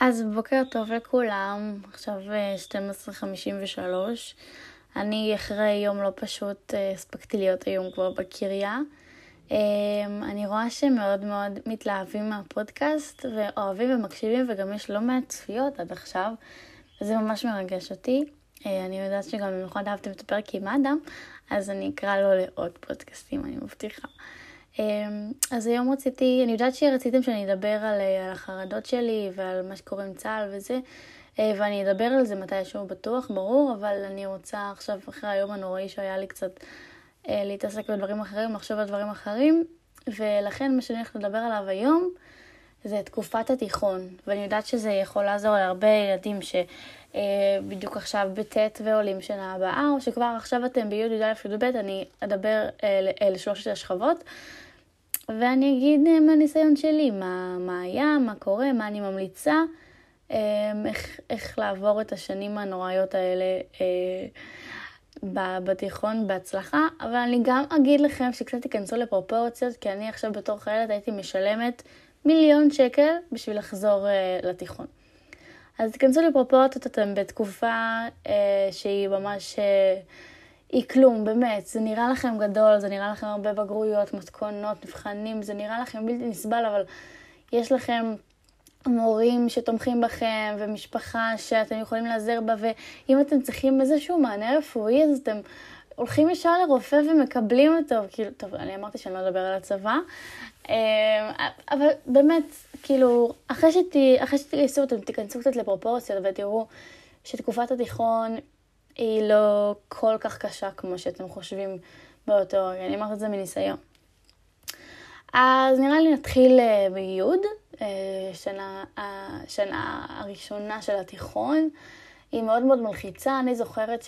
אז בוקר טוב לכולם, עכשיו 12:53. אה, אני אחרי יום לא פשוט אה, הספקתי להיות היום כבר בקריה. אה, אני רואה שהם מאוד מתלהבים מהפודקאסט ואוהבים ומקשיבים וגם יש לא מעט צפיות עד עכשיו, וזה ממש מרגש אותי. אני יודעת שגם במיוחד אהבתם את הפרק עם אדם, אז אני אקרא לו לעוד פודקאסטים, אני מבטיחה. אמ, אז היום רציתי, אני יודעת שרציתם שאני אדבר על, אה, על החרדות שלי ועל מה שקורה עם צה"ל וזה, אה, ואני אדבר על זה מתישהו בטוח, ברור, אבל אני רוצה עכשיו, אחרי היום הנוראי שהיה לי קצת אה, להתעסק בדברים אחרים, לחשוב על דברים אחרים, ולכן מה שאני הולכת לדבר עליו היום זה תקופת התיכון, ואני יודעת שזה יכול לעזור להרבה ילדים שבדיוק עכשיו בט' ועולים שנה הבאה, או שכבר עכשיו אתם בי', י"א, י"ב, אני אדבר לשלושת השכבות. ואני אגיד אה, מהניסיון שלי, מה, מה היה, מה קורה, מה אני ממליצה, אה, איך, איך לעבור את השנים הנוראיות האלה אה, בתיכון בהצלחה, אבל אני גם אגיד לכם שקצת תיכנסו לפרופורציות, כי אני עכשיו בתור חיילת הייתי משלמת מיליון שקל בשביל לחזור לתיכון. אז תיכנסו לפרופורציות, אתם בתקופה שהיא ממש... היא כלום, באמת. זה נראה לכם גדול, זה נראה לכם הרבה בגרויות, מתכונות, מבחנים, זה נראה לכם בלתי נסבל, אבל יש לכם מורים שתומכים בכם, ומשפחה שאתם יכולים לעזר בה, ואם אתם צריכים איזשהו מענה רפואי, אז אתם הולכים ישר לרופא ומקבלים אותו. כאילו, טוב, אני אמרתי שאני לא אדבר על הצבא, אבל באמת, כאילו, אחרי שתגייסו אתם תיכנסו קצת לפרופורציות ותראו שתקופת התיכון היא לא כל כך קשה כמו שאתם חושבים באותו רגע. אני אומרת את זה מניסיון. אז נראה לי נתחיל אה, ביוד, אה, שנה, השנה הראשונה של התיכון. היא מאוד מאוד מלחיצה. אני זוכרת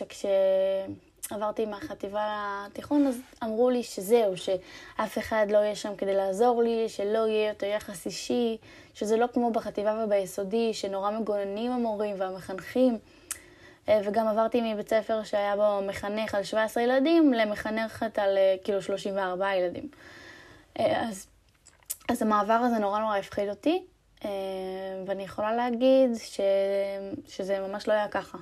שכשעברתי מהחטיבה לתיכון, אז אמרו לי שזהו, שאף אחד לא יהיה שם כדי לעזור לי, שלא יהיה יותר יחס אישי, שזה לא כמו בחטיבה וביסודי, שנורא מגוננים המורים והמחנכים. אה, וגם עברתי מבית ספר שהיה בו מחנך על 17 ילדים למחנכת על אה, כאילו 34 ילדים. אה, אז, אז המעבר הזה נורא נורא הפחיד אותי, ואני יכולה להגיד ש, שזה ממש לא היה ככה.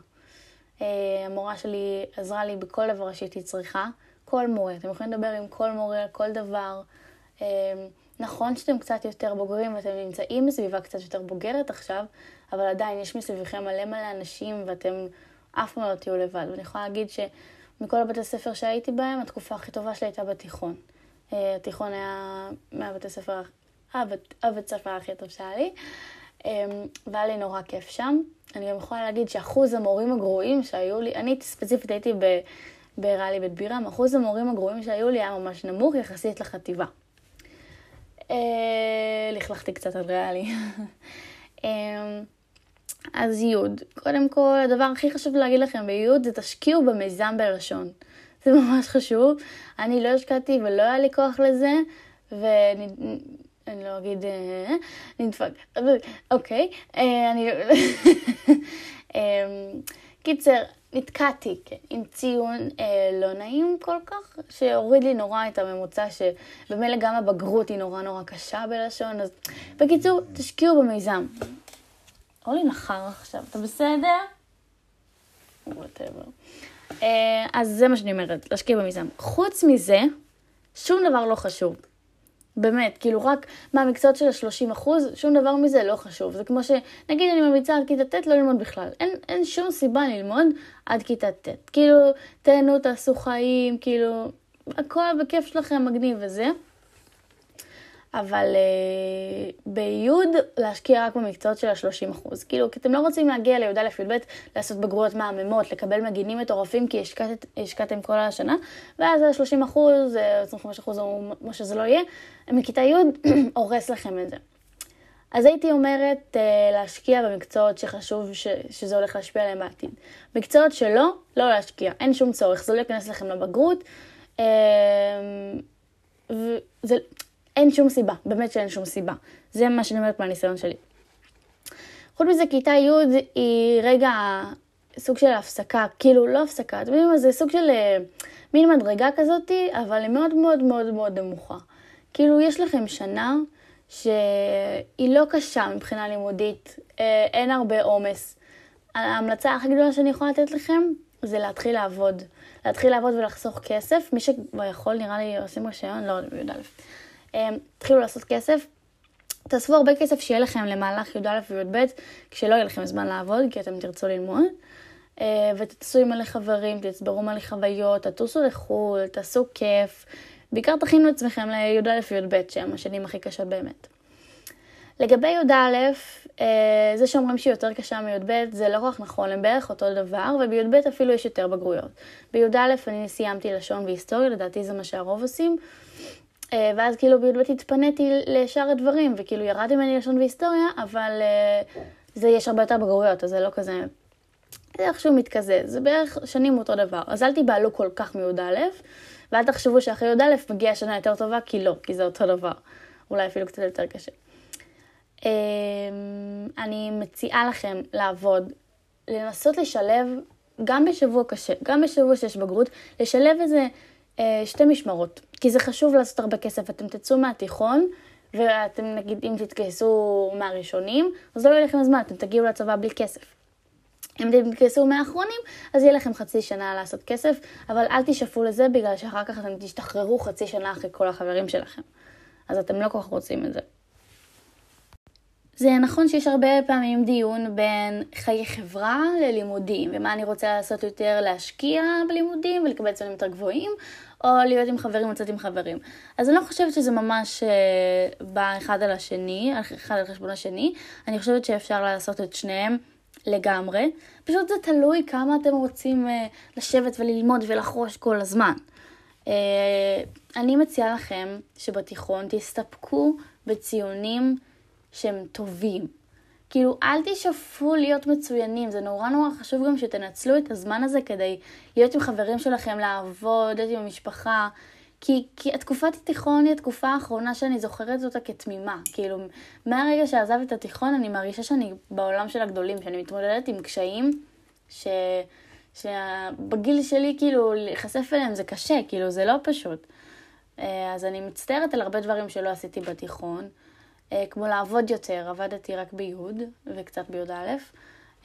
המורה שלי עזרה לי בכל דבר שהייתי צריכה, כל מורה. אתם יכולים לדבר עם כל מורה על כל דבר. נכון שאתם קצת יותר בוגרים ואתם נמצאים בסביבה קצת יותר בוגרת עכשיו, אבל עדיין יש מסביבכם מלא מלא אנשים ואתם אף פעם לא תהיו לבד. ואני יכולה להגיד שמכל הבתי ספר שהייתי בהם, התקופה הכי טובה שלי הייתה בתיכון. אה, התיכון היה מהבתי ספר, הבית ספר הכי טוב שהיה לי, אה, והיה לי נורא כיף שם. אני גם יכולה להגיד שאחוז המורים הגרועים שהיו לי, אני ספציפית הייתי בריאלי בית בירם, אחוז המורים הגרועים שהיו לי היה ממש נמוך יחסית לחטיבה. אה, לכלכתי קצת על ריאלי. אז יוד. קודם כל, הדבר הכי חשוב להגיד לכם ביוד זה תשקיעו במיזם בלשון. זה ממש חשוב. אני לא השקעתי ולא היה לי כוח לזה, ואני אני לא אגיד אה, נדפק, אוקיי. אה, אני... אמ, קיצר, נתקעתי כן, עם ציון אה, לא נעים כל כך, שהוריד לי נורא את הממוצע, שבמילא גם הבגרות היא נורא נורא קשה בלשון, אז בקיצור, תשקיעו במיזם. אורלי נחר עכשיו, אתה בסדר? Whatever. אז זה מה שאני אומרת, להשקיע במיזם. חוץ מזה, שום דבר לא חשוב. באמת, כאילו רק מהמקצועות של ה-30 אחוז, שום דבר מזה לא חשוב. זה כמו שנגיד אני ממליצה עד כיתה ט' לא ללמוד בכלל. אין, אין שום סיבה ללמוד עד כיתה ט'. כאילו, תהנו, תעשו חיים, כאילו, הכל בכיף שלכם מגניב וזה. אבל uh, בי' להשקיע רק במקצועות של ה-30%. כאילו, כי אתם לא רוצים להגיע לי"א-י"ב, לעשות בגרויות מהממות, לקבל מגינים מטורפים, כי השקעת, השקעתם כל השנה, ואז ה-30%, 25% או מה שזה לא יהיה, מכיתה י' הורס לכם את זה. אז הייתי אומרת uh, להשקיע במקצועות שחשוב ש, שזה הולך להשפיע עליהם בעתיד. מקצועות שלא, לא להשקיע, אין שום צורך, זה לא ייכנס לכם לבגרות. Uh, וזה, אין שום סיבה, באמת שאין שום סיבה. זה מה שאני אומרת מהניסיון שלי. חוץ מזה, כיתה י' היא רגע סוג של הפסקה, כאילו לא הפסקה, אתם יודעים מה זה סוג של אה, מין מדרגה כזאתי, אבל היא מאוד מאוד מאוד מאוד נמוכה. כאילו יש לכם שנה שהיא לא קשה מבחינה לימודית, אה, אין הרבה עומס. ההמלצה הכי גדולה שאני יכולה לתת לכם זה להתחיל לעבוד. להתחיל לעבוד ולחסוך כסף. מי שכבר יכול, נראה לי, עושים רישיון, לא, בי"א. תתחילו לעשות כסף. תאספו הרבה כסף שיהיה לכם למהלך י"א וי"ב, כשלא יהיה לכם זמן לעבוד, כי אתם תרצו ללמוד. אה, ותצאו עם מלא חברים, תצברו מלא חוויות, תטוסו לחו"ל, תעשו כיף. בעיקר תכינו את עצמכם לי"א וי"ב, שהם השנים הכי קשות באמת. לגבי י"א, אה, זה שאומרים שהיא יותר קשה מי"ב, זה לא כל כך נכון, הם בערך אותו דבר, ובי"ב אפילו יש יותר בגרויות. בי"א אני סיימתי לשון והיסטוריה, לדעתי זה מה שהרוב עושים, ואז כאילו בי"ב התפניתי לשאר הדברים, וכאילו ירדתי ממני לשון והיסטוריה, אבל זה יש הרבה יותר בגרויות, אז זה לא כזה זה איכשהו מתקזז, זה בערך שנים אותו דבר. אז אל תיבהלו כל כך מי"א, ואל תחשבו שאחרי י"א מגיעה שנה יותר טובה, כי לא, כי זה אותו דבר. אולי אפילו קצת יותר קשה. אמ, אני מציעה לכם לעבוד, לנסות לשלב, גם בשבוע קשה, גם בשבוע שיש בגרות, לשלב איזה אה, שתי משמרות. כי זה חשוב לעשות הרבה כסף. אתם תצאו מהתיכון, ואתם נגיד, אם תתגייסו מהראשונים, אז לא יהיה לכם זמן, אתם תגיעו לצבא בלי כסף. אם אתם תתגייסו מהאחרונים, אז יהיה לכם חצי שנה לעשות כסף, אבל אל תשאפו לזה בגלל שאחר כך אתם תשתחררו חצי שנה אחרי כל החברים שלכם. אז אתם לא כל כך רוצים את זה. זה נכון שיש הרבה פעמים דיון בין חיי חברה ללימודים, ומה אני רוצה לעשות יותר, להשקיע בלימודים ולקבל ציונים יותר גבוהים, או להיות עם חברים לצאת עם חברים. אז אני לא חושבת שזה ממש uh, בא אחד על השני, אחד על חשבון השני, אני חושבת שאפשר לעשות את שניהם לגמרי, פשוט זה תלוי כמה אתם רוצים uh, לשבת וללמוד ולחרוש כל הזמן. Uh, אני מציעה לכם שבתיכון תסתפקו בציונים שהם טובים. כאילו, אל תשאפו להיות מצוינים, זה נורא נורא חשוב גם שתנצלו את הזמן הזה כדי להיות עם חברים שלכם, לעבוד, להיות עם המשפחה. כי, כי התקופת התיכון היא התקופה האחרונה שאני זוכרת אותה כתמימה. כאילו, מהרגע שעזבתי את התיכון אני מרגישה שאני בעולם של הגדולים, שאני מתמודדת עם קשיים ש... שבגיל שלי כאילו להיחשף אליהם זה קשה, כאילו זה לא פשוט. אה, אז אני מצטערת על הרבה דברים שלא עשיתי בתיכון, כמו לעבוד יותר, עבדתי רק בי' וקצת בי"א.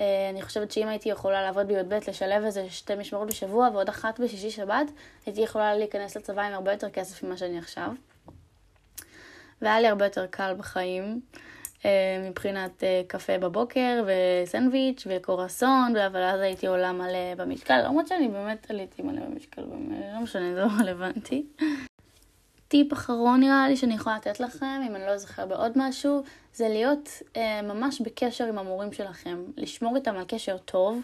אה, אני חושבת שאם הייתי יכולה לעבוד בי"ב, לשלב איזה שתי משמרות בשבוע ועוד אחת בשישי שבת, הייתי יכולה להיכנס לצבא עם הרבה יותר כסף ממה שאני עכשיו. והיה לי הרבה יותר קל בחיים, אה, מבחינת אה, קפה בבוקר וסנדוויץ' וקורסון, אבל אז הייתי עולה מלא במשקל, למרות שאני באמת עליתי מלא במשקל, לא משנה, זה לא רלוונטי. טיפ אחרון נראה לי שאני יכולה לתת לכם, אם אני לא אזכר בעוד משהו, זה להיות אה, ממש בקשר עם המורים שלכם, לשמור איתם על קשר טוב,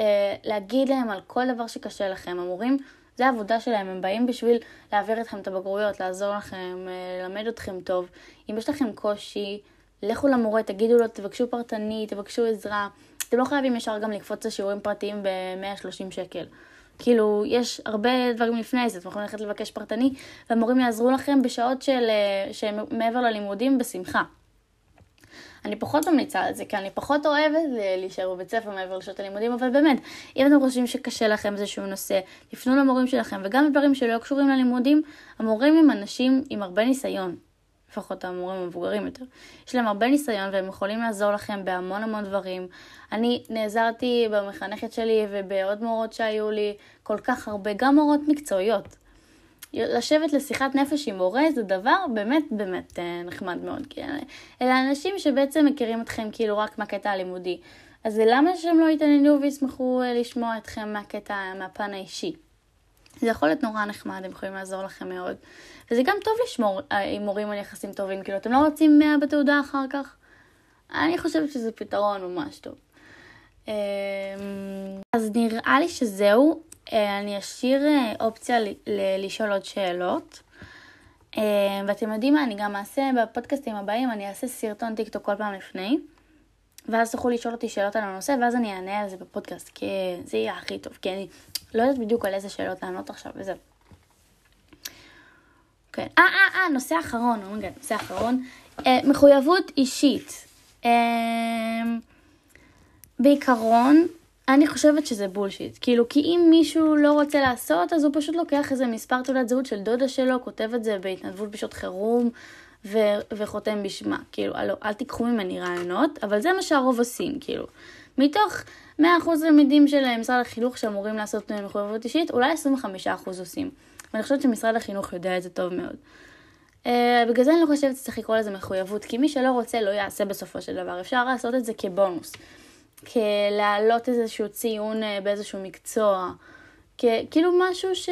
אה, להגיד להם על כל דבר שקשה לכם. המורים, זה העבודה שלהם, הם באים בשביל להעביר אתכם את הבגרויות, לעזור לכם, אה, ללמד אתכם טוב. אם יש לכם קושי, לכו למורה, תגידו לו, תבקשו פרטני, תבקשו עזרה. אתם לא חייבים ישר גם לקפוץ לשיעורים פרטיים ב-130 שקל. כאילו, יש הרבה דברים לפני זה, אתם יכולים ללכת לבקש פרטני, והמורים יעזרו לכם בשעות של, אה, שהם מעבר ללימודים בשמחה. אני פחות ממליצה על זה, כי אני פחות אוהבת להישאר בבית ספר מעבר לשעות הלימודים, אבל באמת, אם אתם חושבים שקשה לכם איזשהו נושא, תפנו למורים שלכם, וגם דברים שלא קשורים ללימודים, המורים הם אנשים עם הרבה ניסיון. לפחות המורים המבוגרים יותר. יש להם הרבה ניסיון והם יכולים לעזור לכם בהמון המון דברים. אני נעזרתי במחנכת שלי ובעוד מורות שהיו לי כל כך הרבה, גם מורות מקצועיות. לשבת לשיחת נפש עם מורה זה דבר באמת באמת אה, נחמד מאוד. כי אלה אנשים שבעצם מכירים אתכם כאילו רק מהקטע הלימודי. אז למה שהם לא יתעניינו וישמחו אה, לשמוע אתכם מהקטע, מהפן האישי? זה יכול להיות נורא נחמד, הם יכולים לעזור לכם מאוד. וזה גם טוב לשמור אה, עם מורים על יחסים טובים, כאילו אתם לא רוצים 100 בתעודה אחר כך? אני חושבת שזה פתרון ממש טוב. אמ, אז נראה לי שזהו, אה, אני אשאיר אה, אופציה לשאול עוד שאלות. ואתם יודעים מה, אני גם אעשה בפודקאסטים הבאים, אני אעשה סרטון טיקטוק כל פעם לפני. ואז תוכלו לשאול אותי שאלות על הנושא, ואז אני אענה על זה בפודקאסט, כי זה יהיה הכי טוב, כי אני לא יודעת בדיוק על איזה שאלות לענות עכשיו, וזהו. כן. אה, אה, אה, נושא אחרון, oh my god, oh נושא אחרון. אה, מחויבות אישית. אה, בעיקרון, אני חושבת שזה בולשיט. כאילו, כי אם מישהו לא רוצה לעשות, אז הוא פשוט לוקח איזה מספר תעודת זהות של דודה שלו, כותב את זה בהתנדבות בשעות חירום, ו- וחותם בשמה. כאילו, אל, אל תיקחו ממני רעיונות, אבל זה מה שהרוב עושים, כאילו. מתוך 100% תלמידים של משרד החינוך שאמורים לעשות מחויבות אישית, אולי 25% עושים. ואני חושבת שמשרד החינוך יודע את זה טוב מאוד. Uh, בגלל זה אני לא חושבת שצריך לקרוא לזה מחויבות, כי מי שלא רוצה לא יעשה בסופו של דבר. אפשר לעשות את זה כבונוס. כלהעלות איזשהו ציון uh, באיזשהו מקצוע. כאילו משהו ש,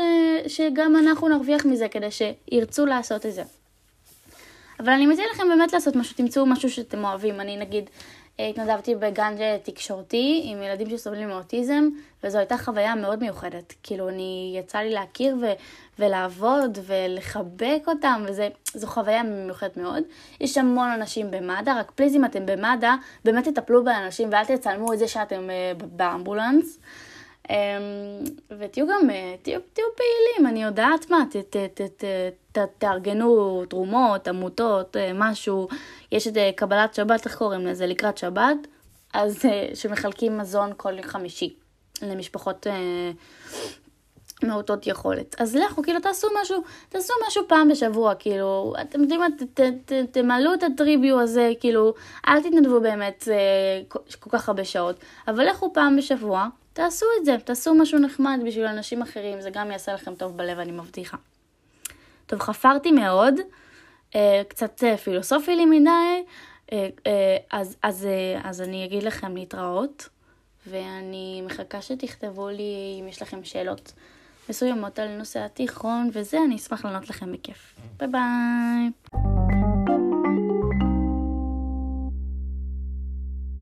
שגם אנחנו נרוויח מזה כדי שירצו לעשות את זה. אבל אני מציעה לכם באמת לעשות משהו, תמצאו משהו שאתם אוהבים. אני נגיד התנדבתי בגן תקשורתי עם ילדים שסובלים מאוטיזם, וזו הייתה חוויה מאוד מיוחדת. כאילו, אני, יצא לי להכיר ו, ולעבוד ולחבק אותם, וזו חוויה מיוחדת מאוד. יש המון אנשים במד"א, רק פליז אם אתם במד"א, באמת תטפלו באנשים ואל תצלמו את זה שאתם uh, באמבולנס. Um, ותהיו גם, uh, תהיו, תהיו פעילים, אני יודעת מה, ת, ת, ת, ת, ת, תארגנו תרומות, עמותות, uh, משהו. יש את uh, קבלת שבת, איך קוראים לזה? לקראת שבת, אז שמחלקים מזון כל חמישי למשפחות מעוטות יכולת. אז לכו, כאילו, תעשו משהו, תעשו משהו פעם בשבוע, כאילו, אתם יודעים מה, תמלאו את הטריביו הזה, כאילו, אל תתנדבו באמת כל כך הרבה שעות, אבל לכו פעם בשבוע. תעשו את זה, תעשו משהו נחמד בשביל אנשים אחרים, זה גם יעשה לכם טוב בלב, אני מבטיחה. טוב, חפרתי מאוד, אה, קצת אה, פילוסופי לי מדי, אה, אז, אז, אז אני אגיד לכם להתראות, ואני מחכה שתכתבו לי אם יש לכם שאלות מסוימות על נושא התיכון וזה, אני אשמח לענות לכם בכיף. ביי ביי.